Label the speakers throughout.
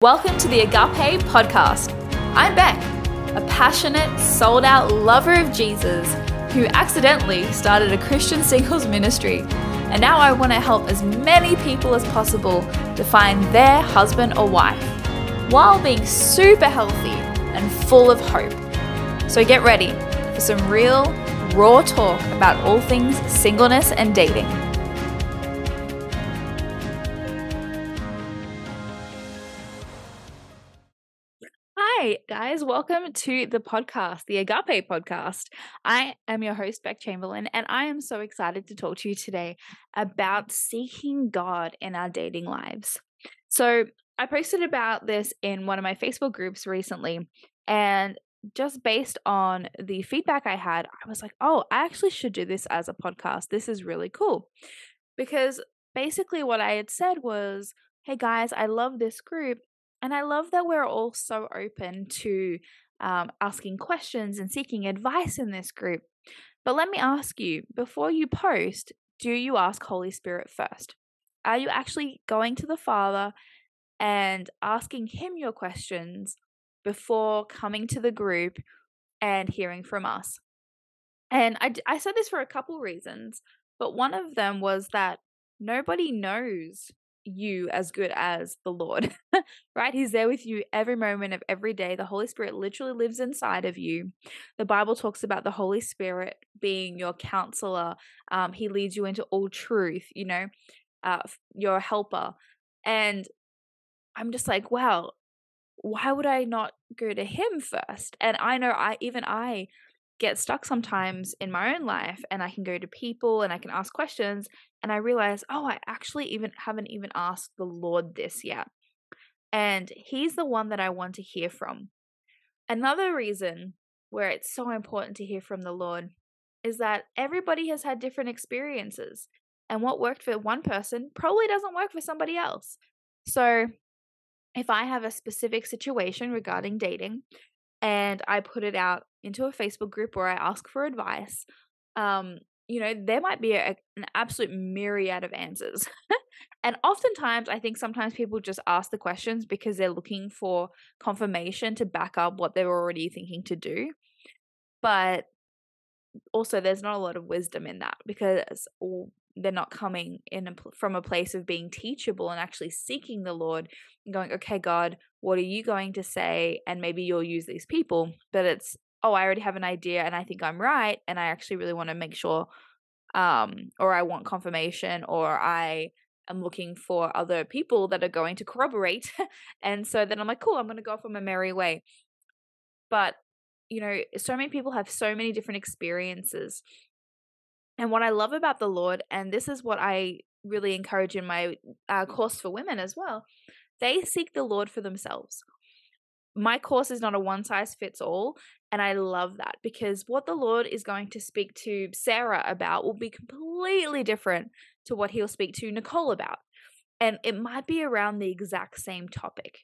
Speaker 1: Welcome to the Agape Podcast. I'm Bec, a passionate, sold out lover of Jesus who accidentally started a Christian singles ministry. And now I want to help as many people as possible to find their husband or wife while being super healthy and full of hope. So get ready for some real, raw talk about all things singleness and dating. Guys. Welcome to the podcast, the Agape podcast. I am your host, Bec Chamberlain, and I am so excited to talk to you today about seeking God in our dating lives. So, I posted about this in one of my Facebook groups recently, and just based on the feedback I had, I was like, oh, I actually should do this as a podcast. This is really cool. Because basically, what I had said was, hey guys, I love this group and I love that we're all so open to um, asking questions and seeking advice in this group. But let me ask you before you post, do you ask Holy Spirit first? Are you actually going to the Father and asking Him your questions before coming to the group and hearing from us? And I, I said this for a couple reasons, but one of them was that nobody knows you as good as the Lord, right? He's there with you every moment of every day. The Holy Spirit literally lives inside of you. The Bible talks about the Holy Spirit being your counselor. Um, he leads you into all truth, you know, uh, your helper. And I'm just like, wow, why would I not go to him first? And I know I, even I, get stuck sometimes in my own life and I can go to people and I can ask questions and I realize, oh, I actually even haven't even asked the Lord this yet. And he's the one that I want to hear from. Another reason where it's so important to hear from the Lord is that everybody has had different experiences. And what worked for one person probably doesn't work for somebody else. So, if I have a specific situation regarding dating and I put it out into a Facebook group where I ask for advice, um, you know, there might be a, an absolute myriad of answers. and oftentimes, I think sometimes people just ask the questions because they're looking for confirmation to back up what they're already thinking to do. But also, there's not a lot of wisdom in that because they're not coming in a, from a place of being teachable and actually seeking the Lord and going, okay, God, what are you going to say? And maybe you'll use these people. But it's oh, I already have an idea and I think I'm right and I actually really want to make sure um or I want confirmation or I am looking for other people that are going to corroborate. and so then I'm like, cool, I'm going to go off on my merry way. But you know, so many people have so many different experiences. And what I love about the Lord, and this is what I really encourage in my uh, course for women as well, they seek the Lord for themselves my course is not a one size fits all. And I love that because what the Lord is going to speak to Sarah about will be completely different to what he'll speak to Nicole about. And it might be around the exact same topic.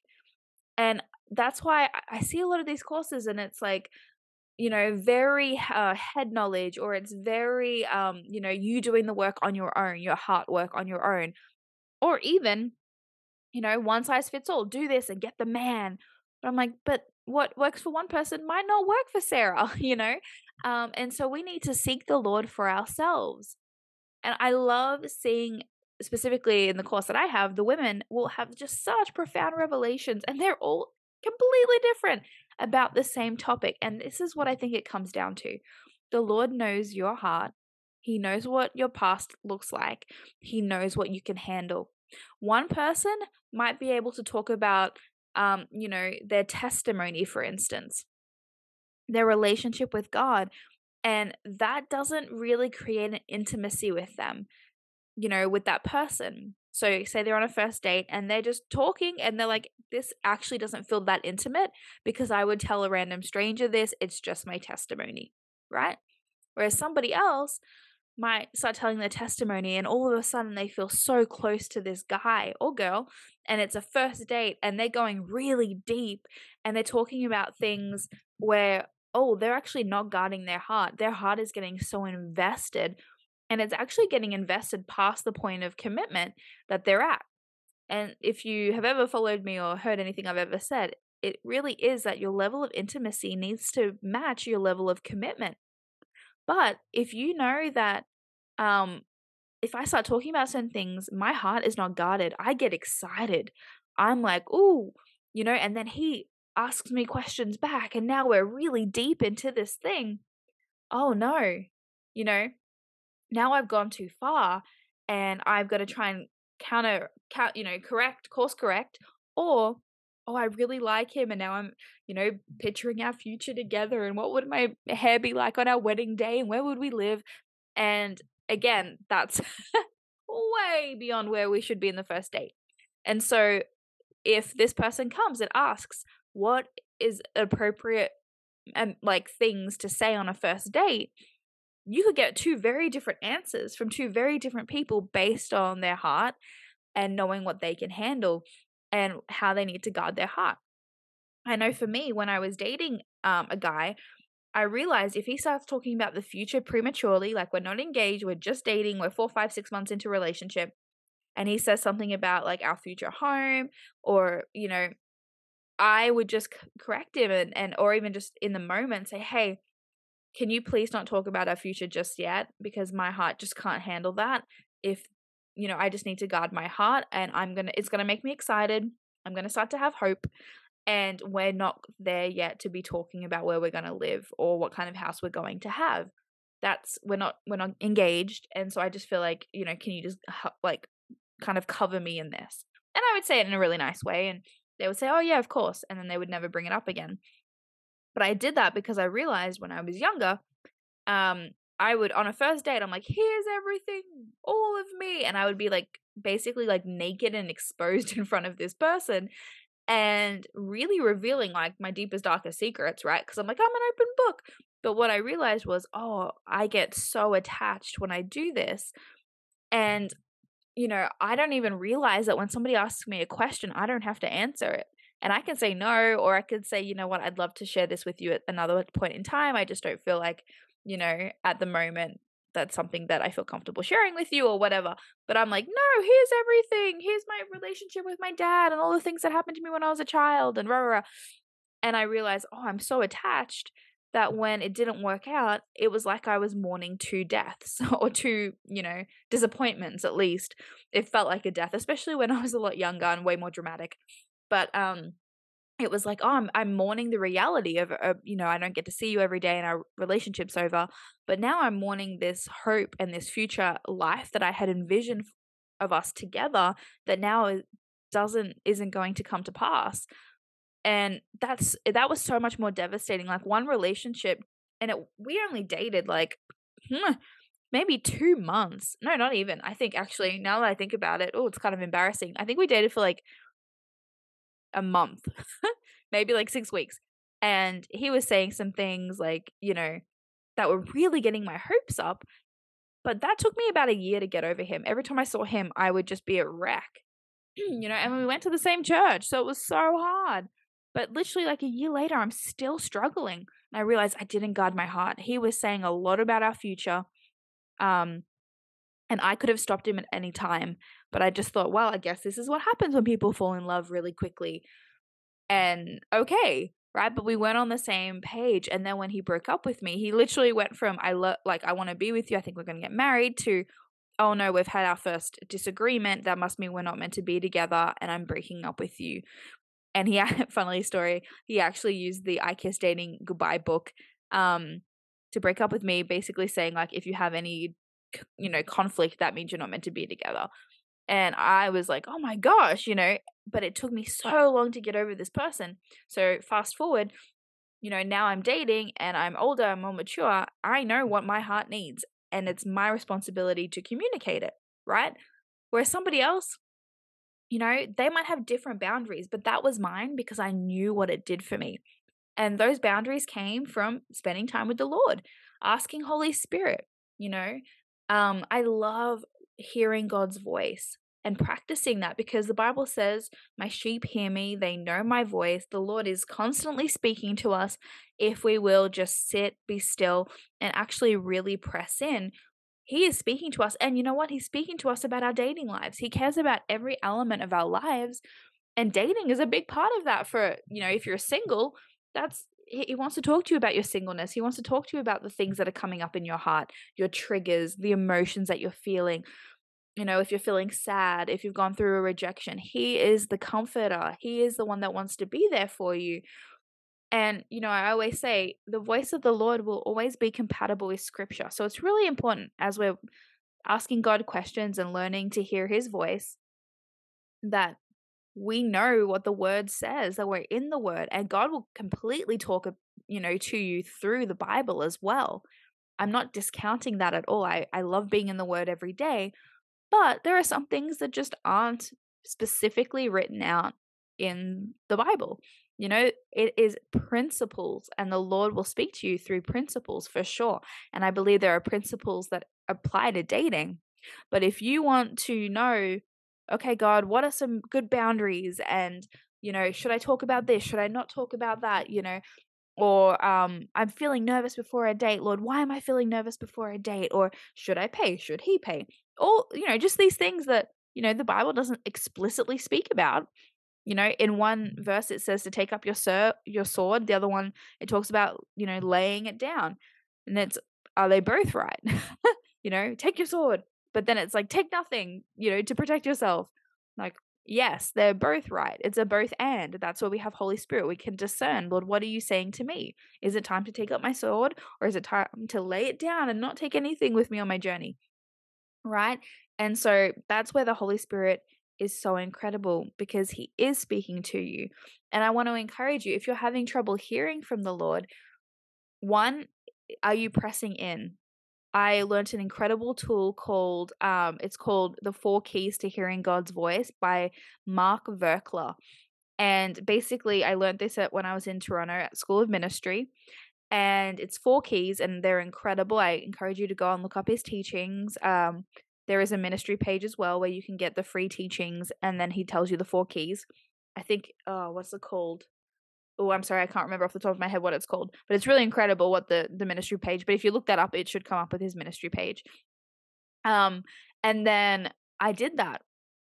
Speaker 1: And that's why I see a lot of these courses and it's like, you know, very uh, head knowledge or it's very, um, you know, you doing the work on your own, your heart work on your own. Or even, you know, one size fits all, do this and get the man but I'm like, but what works for one person might not work for Sarah, you know? Um, and so we need to seek the Lord for ourselves. And I love seeing, specifically in the course that I have, the women will have just such profound revelations, and they're all completely different about the same topic. And this is what I think it comes down to the Lord knows your heart, He knows what your past looks like, He knows what you can handle. One person might be able to talk about um, you know, their testimony, for instance, their relationship with God. And that doesn't really create an intimacy with them, you know, with that person. So, say they're on a first date and they're just talking and they're like, this actually doesn't feel that intimate because I would tell a random stranger this. It's just my testimony, right? Whereas somebody else might start telling their testimony and all of a sudden they feel so close to this guy or girl and it's a first date and they're going really deep and they're talking about things where oh they're actually not guarding their heart their heart is getting so invested and it's actually getting invested past the point of commitment that they're at And if you have ever followed me or heard anything I've ever said, it really is that your level of intimacy needs to match your level of commitment. But if you know that um if I start talking about certain things, my heart is not guarded. I get excited. I'm like, "Ooh," you know, and then he asks me questions back and now we're really deep into this thing. Oh no. You know, now I've gone too far and I've got to mm. try and counter, count, you know, correct, course correct, or oh, I really like him, and now I'm, you know, picturing our future together, and what would my hair be like on our wedding day, and where would we live? And again, that's way beyond where we should be in the first date. And so, if this person comes and asks, what is appropriate and like things to say on a first date, you could get two very different answers from two very different people based on their heart and knowing what they can handle and how they need to guard their heart. I know for me, when I was dating um, a guy, I realized if he starts talking about the future prematurely, like we're not engaged, we're just dating, we're four, five, six months into relationship, and he says something about like our future home or, you know, I would just correct him and, and or even just in the moment say, hey, can you please not talk about our future just yet? Because my heart just can't handle that. If, you know, I just need to guard my heart and I'm going to, it's going to make me excited. I'm going to start to have hope. And we're not there yet to be talking about where we're going to live or what kind of house we're going to have. That's, we're not, we're not engaged. And so I just feel like, you know, can you just like kind of cover me in this? And I would say it in a really nice way. And they would say, oh, yeah, of course. And then they would never bring it up again. But I did that because I realized when I was younger, um, I would on a first date, I'm like, here's everything, all of me. And I would be like basically like naked and exposed in front of this person and really revealing like my deepest, darkest secrets, right? Because I'm like, I'm an open book. But what I realized was, oh, I get so attached when I do this. And, you know, I don't even realize that when somebody asks me a question, I don't have to answer it. And I can say no, or I could say, you know what, I'd love to share this with you at another point in time. I just don't feel like, you know, at the moment that's something that I feel comfortable sharing with you or whatever. But I'm like, no, here's everything. Here's my relationship with my dad and all the things that happened to me when I was a child and rah, rah, rah. And I realized, oh, I'm so attached that when it didn't work out, it was like I was mourning two deaths or two, you know, disappointments at least. It felt like a death, especially when I was a lot younger and way more dramatic but um it was like, oh, I'm, I'm mourning the reality of, of, you know, I don't get to see you every day and our relationship's over. But now I'm mourning this hope and this future life that I had envisioned of us together that now doesn't, isn't going to come to pass. And that's, that was so much more devastating. Like one relationship, and it, we only dated like, hmm, maybe two months. No, not even. I think actually, now that I think about it, oh, it's kind of embarrassing. I think we dated for like a month, maybe like six weeks. And he was saying some things like, you know, that were really getting my hopes up. But that took me about a year to get over him. Every time I saw him, I would just be a wreck, you know, and we went to the same church. So it was so hard. But literally, like a year later, I'm still struggling. And I realized I didn't guard my heart. He was saying a lot about our future. Um, and I could have stopped him at any time. But I just thought, well, I guess this is what happens when people fall in love really quickly. And okay, right? But we weren't on the same page. And then when he broke up with me, he literally went from I love like I want to be with you. I think we're going to get married to oh no, we've had our first disagreement. That must mean we're not meant to be together and I'm breaking up with you. And he funnily story, he actually used the I Kissed Dating goodbye book um to break up with me, basically saying like if you have any you know conflict that means you're not meant to be together and i was like oh my gosh you know but it took me so long to get over this person. So fast forward you know now i'm dating and i'm older i'm more mature i know what my heart needs and it's my responsibility to communicate it right? Whereas somebody else you know they might have different boundaries but that was mine because i knew what it did for me. And those boundaries came from spending time with the lord asking holy spirit you know? Um, I love hearing God's voice and practicing that because the Bible says, My sheep hear me, they know my voice. The Lord is constantly speaking to us if we will just sit, be still, and actually really press in. he is speaking to us. And you know what? He's speaking to us about our dating lives. He cares about every element of our lives. And dating is a big part of that for, you know, if you're single, that's he wants to talk to you about your singleness. He wants to talk to you about the things that are coming up in your heart, your triggers, the emotions that you're feeling. You know, if you're feeling sad, if you've gone through a rejection, he is the comforter. He is the one that wants to be there for you. And, you know, I always say the voice of the Lord will always be compatible with scripture. So it's really important as we're asking God questions and learning to hear his voice that we know what the word says, that we're in the word, and God will completely talk, you know, to you through the Bible as well. I'm not discounting that at all. I, I love being in the word every day, but there are some things that just aren't specifically written out in the Bible. You know, it is principles, and the Lord will speak to you through principles for sure. And I believe there are principles that apply to dating. But if you want to know, okay, God, what are some good boundaries? And, you know, should I talk about this? Should I not talk about that? You know, or um, I'm feeling nervous before a date, Lord, why am I feeling nervous before a date? Or should I pay? Should he pay? All, you know, just these things that, you know, the Bible doesn't explicitly speak about, you know in one verse it says to take up your sir your sword the other one it talks about you know laying it down and it's are they both right you know take your sword but then it's like take nothing you know to protect yourself. Like yes they're both right. It's a both and. That's where we have holy spirit. We can discern lord what are you saying to me? Is it time to take up my sword or is it time to lay it down and not take anything with me on my journey? Right? And so that's where the holy spirit is so incredible because he is speaking to you. And I want to encourage you if you're having trouble hearing from the Lord, one, are you pressing in? I learned an incredible tool called um it's called The Four Keys to Hearing God's Voice by Mark Virkler. And basically I learned this at when I was in Toronto at School of Ministry. And it's four keys and they're incredible. I encourage you to go and look up his teachings. Um there is a ministry page as well where you can get the free teachings and then he tells you the four keys. I think oh what's it called? Oh, I'm sorry, I can't remember off the top of my head what it's called. But it's really incredible what the the ministry page. But if you look that up, it should come up with his ministry page. Um and then I did that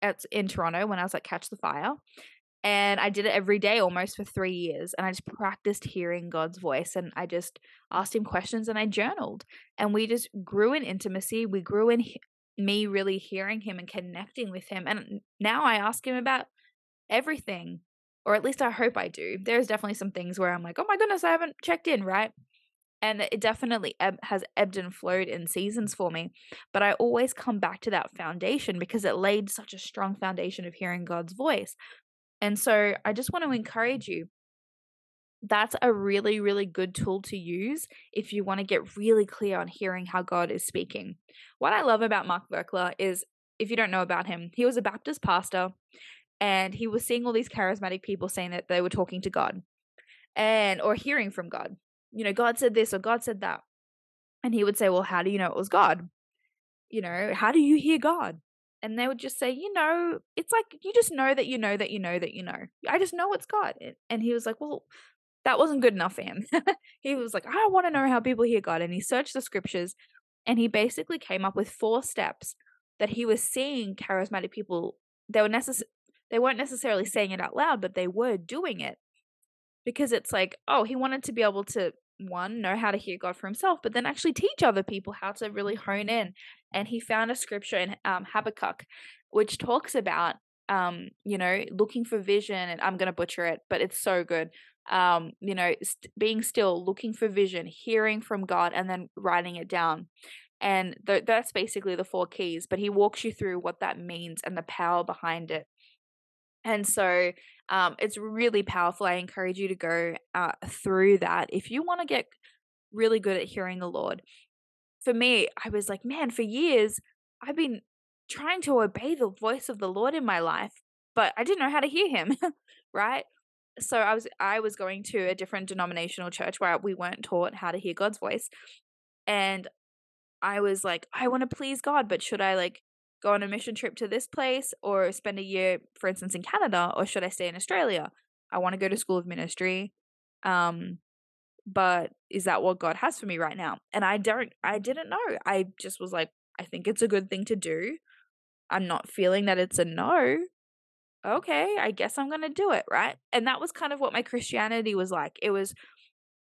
Speaker 1: at in Toronto when I was at Catch the Fire. And I did it every day almost for three years. And I just practiced hearing God's voice. And I just asked him questions and I journaled. And we just grew in intimacy. We grew in me really hearing him and connecting with him. And now I ask him about everything, or at least I hope I do. There's definitely some things where I'm like, oh my goodness, I haven't checked in, right? And it definitely eb- has ebbed and flowed in seasons for me. But I always come back to that foundation because it laid such a strong foundation of hearing God's voice. And so I just want to encourage you that's a really, really good tool to use if you want to get really clear on hearing how God is speaking. What I love about Mark Virkler is, if you don't know about him, he was a Baptist pastor and he was seeing all these charismatic people saying that they were talking to God and or hearing from God. You know, God said this or God said that. And he would say, Well, how do you know it was God? You know, how do you hear God? And they would just say, You know, it's like you just know that you know that you know that you know. I just know it's God. And he was like, Well, that wasn't good enough for him. he was like, I want to know how people hear God. And he searched the scriptures and he basically came up with four steps that he was seeing charismatic people. They were necess- they weren't necessarily saying it out loud, but they were doing it. Because it's like, oh, he wanted to be able to one know how to hear God for himself, but then actually teach other people how to really hone in. And he found a scripture in um, Habakkuk, which talks about um, you know, looking for vision. And I'm gonna butcher it, but it's so good um, you know, st- being still, looking for vision, hearing from God, and then writing it down. And th- that's basically the four keys. But he walks you through what that means and the power behind it. And so um, it's really powerful. I encourage you to go uh, through that if you want to get really good at hearing the Lord. For me, I was like, man, for years, I've been trying to obey the voice of the Lord in my life, but I didn't know how to hear him, right? so I was I was going to a different denominational church where we weren't taught how to hear God's voice. And I was like, I want to please God, but should I like go on a mission trip to this place or spend a year, for instance, in Canada, or should I stay in Australia? I want to go to school of ministry. Um, but is that what God has for me right now? And I don't I didn't know. I just was like, I think it's a good thing to do. I'm not feeling that it's a no. Okay, I guess I'm going to do it, right? And that was kind of what my Christianity was like. It was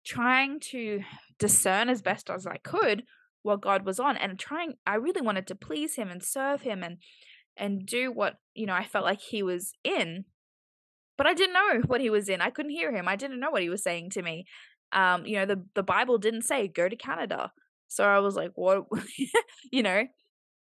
Speaker 1: trying to discern as best as I could what God was on and trying I really wanted to please him and serve him and and do what, you know, I felt like he was in. But I didn't know what he was in. I couldn't hear him. I didn't know what he was saying to me. Um, you know, the the Bible didn't say go to Canada. So I was like, what you know,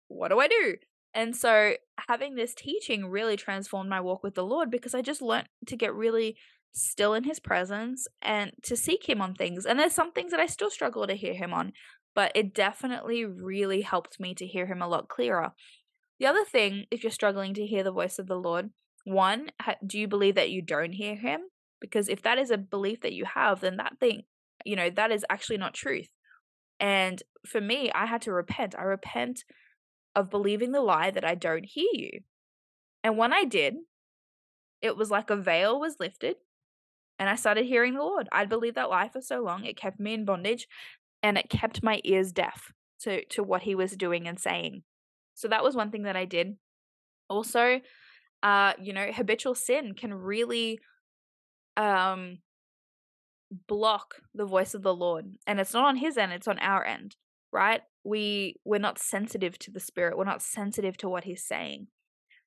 Speaker 1: what do I do? And so having this teaching really transformed my walk with the Lord because I just learned to get really still in his presence and to seek him on things. And there's some things that I still struggle to hear him on, but it definitely really helped me to hear him a lot clearer. The other thing, if you're struggling to hear the voice of the Lord, one, do you believe that you don't hear him? Because if that is a belief that you have, then that thing, you know, that is actually not truth. And for me, I had to repent. I repent of believing the lie that I don't hear you. And when I did, it was like a veil was lifted and I started hearing the Lord. I'd believed that lie for so long, it kept me in bondage and it kept my ears deaf to, to what he was doing and saying. So that was one thing that I did. Also, uh, you know, habitual sin can really um block the voice of the Lord. And it's not on his end, it's on our end, right? We we're not sensitive to the spirit. We're not sensitive to what he's saying.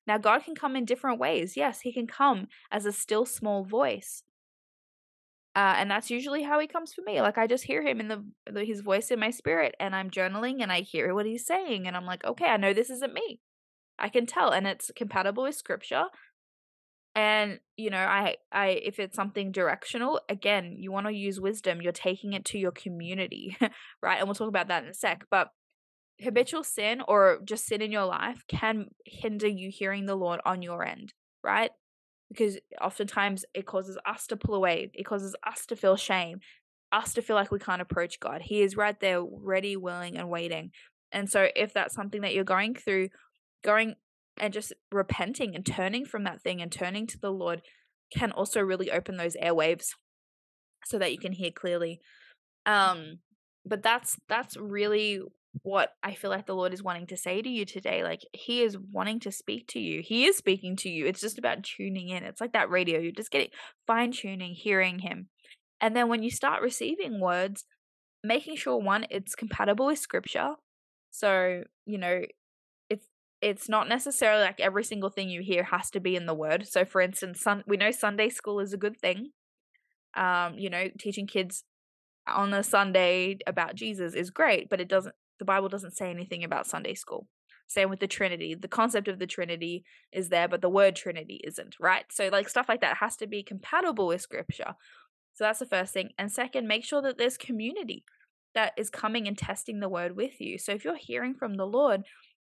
Speaker 1: Now God can come in different ways. Yes, he can come as a still small voice. Uh, and that's usually how he comes for me. Like I just hear him in the, the his voice in my spirit, and I'm journaling, and I hear what he's saying, and I'm like, okay, I know this isn't me. I can tell, and it's compatible with scripture. And you know, I, I, if it's something directional, again, you want to use wisdom. You're taking it to your community, right? And we'll talk about that in a sec. But habitual sin or just sin in your life can hinder you hearing the Lord on your end, right? Because oftentimes it causes us to pull away, it causes us to feel shame, us to feel like we can't approach God. He is right there, ready, willing, and waiting. And so, if that's something that you're going through, going and just repenting and turning from that thing and turning to the Lord can also really open those airwaves so that you can hear clearly. Um, but that's that's really what I feel like the Lord is wanting to say to you today. Like He is wanting to speak to you. He is speaking to you. It's just about tuning in. It's like that radio. You're just getting fine tuning, hearing Him. And then when you start receiving words, making sure one, it's compatible with scripture. So, you know, it's it's not necessarily like every single thing you hear has to be in the word. So for instance, sun, we know Sunday school is a good thing. Um, you know, teaching kids on a Sunday about Jesus is great, but it doesn't the Bible doesn't say anything about Sunday school. Same with the Trinity. The concept of the Trinity is there, but the word Trinity isn't, right? So, like, stuff like that has to be compatible with Scripture. So, that's the first thing. And second, make sure that there's community that is coming and testing the word with you. So, if you're hearing from the Lord,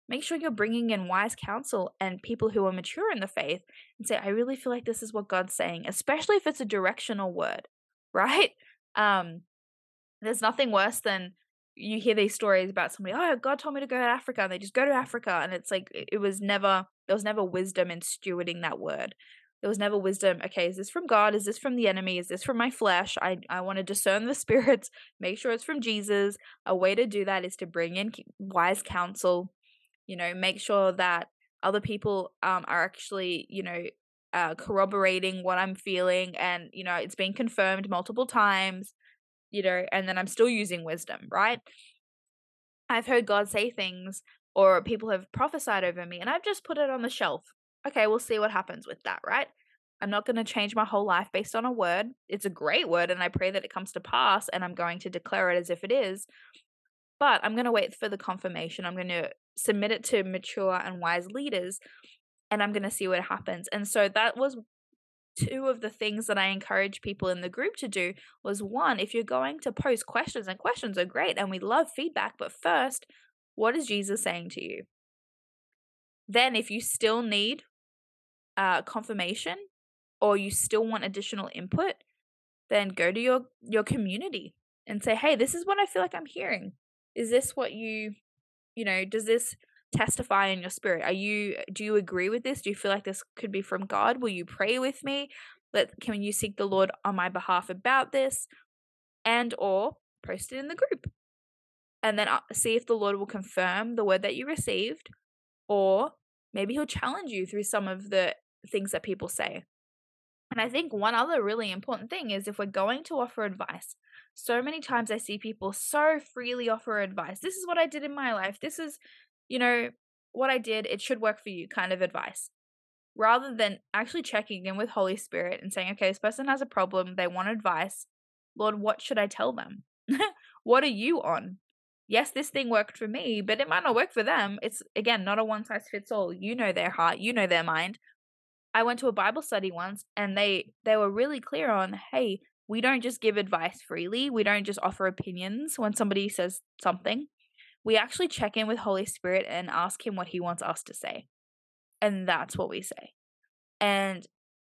Speaker 1: make sure you're bringing in wise counsel and people who are mature in the faith and say, I really feel like this is what God's saying, especially if it's a directional word, right? Um, there's nothing worse than you hear these stories about somebody, oh, God told me to go to Africa, and they just go to Africa, and it's like it was never there was never wisdom in stewarding that word. There was never wisdom. Okay, is this from God? Is this from the enemy? Is this from my flesh? I I want to discern the spirits, make sure it's from Jesus. A way to do that is to bring in wise counsel. You know, make sure that other people um are actually you know uh, corroborating what I'm feeling, and you know it's been confirmed multiple times you know, and then I'm still using wisdom, right? I've heard God say things or people have prophesied over me and I've just put it on the shelf. Okay, we'll see what happens with that, right? I'm not going to change my whole life based on a word. It's a great word and I pray that it comes to pass and I'm going to declare it as if it is. But I'm going to wait for the confirmation. I'm going to submit it to mature and wise leaders and I'm going to see what happens. And so that was two of the things that I encourage people in the group to do was one, if you're going to post questions, and questions are great and we love feedback, but first, what is Jesus saying to you? Then, if you still need uh, confirmation or you still want additional input, then go to your your community and say, "Hey, this is what I feel like I'm hearing. Is this what you, you know, does this testify in your spirit are you do you agree with this do you feel like this could be from god will you pray with me let can you seek the lord on my behalf about this and or post it in the group and then uh, see if the Lord will confirm the word that you received, or maybe He'll challenge you through some of the things that people say. And I think one other really important thing is if we're going to offer advice, so many times I see people so freely offer advice. This is what I did in my life. This is, you know, what I did. It should work for you kind of advice. Rather than actually checking in with Holy Spirit and saying, okay, this person has a problem. They want advice. Lord, what should I tell them? what are you on? Yes, this thing worked for me, but it might not work for them. It's, again, not a one size fits all. You know their heart, you know their mind. I went to a Bible study once and they they were really clear on, hey, we don't just give advice freely. We don't just offer opinions when somebody says something. We actually check in with Holy Spirit and ask him what he wants us to say. And that's what we say. And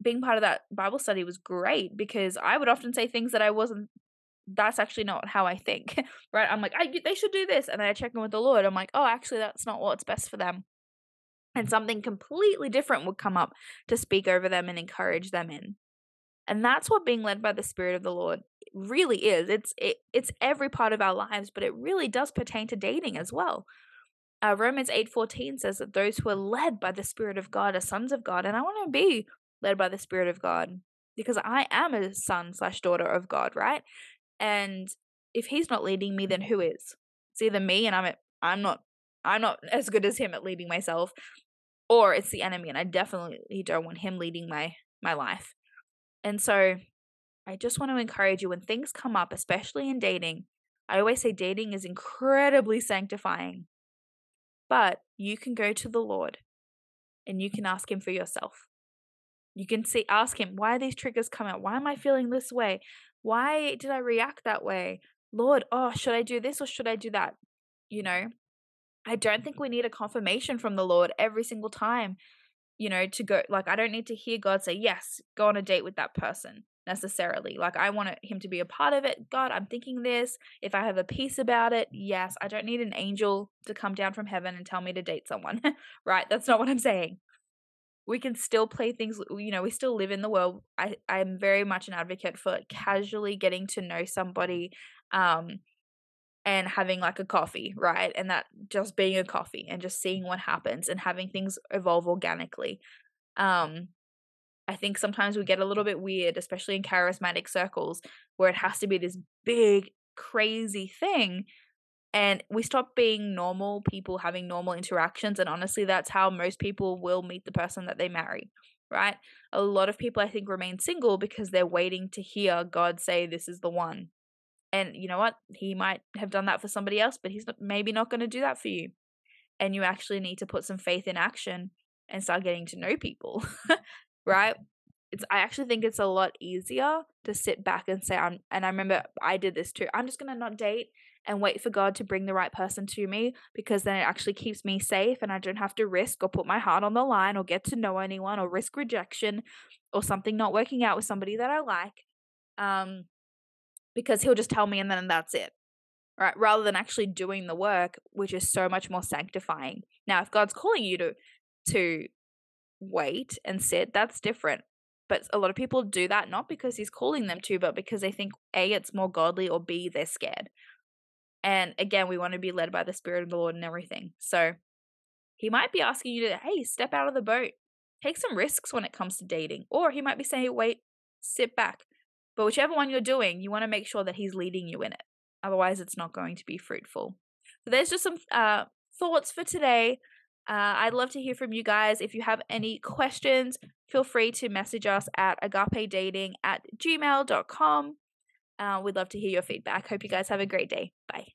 Speaker 1: being part of that Bible study was great because I would often say things that I wasn't that's actually not how I think, right? I'm like, I, they should do this. And then I check in with the Lord. I'm like, oh, actually, that's not what's best for them. And something completely different would come up to speak over them and encourage them in. And that's what being led by the Spirit of the Lord really is. It's it, it's every part of our lives, but it really does pertain to dating as well. Uh, Romans eight fourteen says that those who are led by the Spirit of God are sons of God, and I want to be led by the Spirit of God because I am a son slash daughter of God, right? And if He's not leading me, then who is? It's either me, and I'm I'm not I'm not as good as Him at leading myself, or it's the enemy, and I definitely don't want Him leading my my life. And so I just want to encourage you when things come up, especially in dating. I always say dating is incredibly sanctifying, but you can go to the Lord and you can ask Him for yourself. You can see, ask Him, why these triggers come out? Why am I feeling this way? Why did I react that way? Lord, oh, should I do this or should I do that? You know, I don't think we need a confirmation from the Lord every single time you know, to go like I don't need to hear God say, "Yes, go on a date with that person." necessarily. Like I want him to be a part of it. God, I'm thinking this. If I have a peace about it, yes, I don't need an angel to come down from heaven and tell me to date someone. right? That's not what I'm saying. We can still play things, you know, we still live in the world. I I'm very much an advocate for casually getting to know somebody um and having like a coffee, right? And that just being a coffee and just seeing what happens and having things evolve organically. Um I think sometimes we get a little bit weird, especially in charismatic circles, where it has to be this big, crazy thing. And we stop being normal people having normal interactions. And honestly, that's how most people will meet the person that they marry, right? A lot of people, I think, remain single because they're waiting to hear God say, This is the one. And you know what? He might have done that for somebody else, but he's not, maybe not going to do that for you. And you actually need to put some faith in action and start getting to know people, right? It's I actually think it's a lot easier to sit back and say I'm and I remember I did this too. I'm just going to not date and wait for God to bring the right person to me because then it actually keeps me safe and I don't have to risk or put my heart on the line or get to know anyone or risk rejection or something not working out with somebody that I like. Um because he'll just tell me and then that's it. Right? Rather than actually doing the work, which is so much more sanctifying. Now, if God's calling you to to wait and sit, that's different. But a lot of people do that not because he's calling them to, but because they think A, it's more godly, or B, they're scared. And again, we want to be led by the Spirit of the Lord and everything. So he might be asking you to, hey, step out of the boat, take some risks when it comes to dating. Or he might be saying, wait, sit back, but whichever one you're doing, you want to make sure that he's leading you in it. Otherwise, it's not going to be fruitful. So there's just some uh, thoughts for today. Uh, I'd love to hear from you guys. If you have any questions, feel free to message us at agapedating at gmail.com. Uh, we'd love to hear your feedback. Hope you guys have a great day. Bye.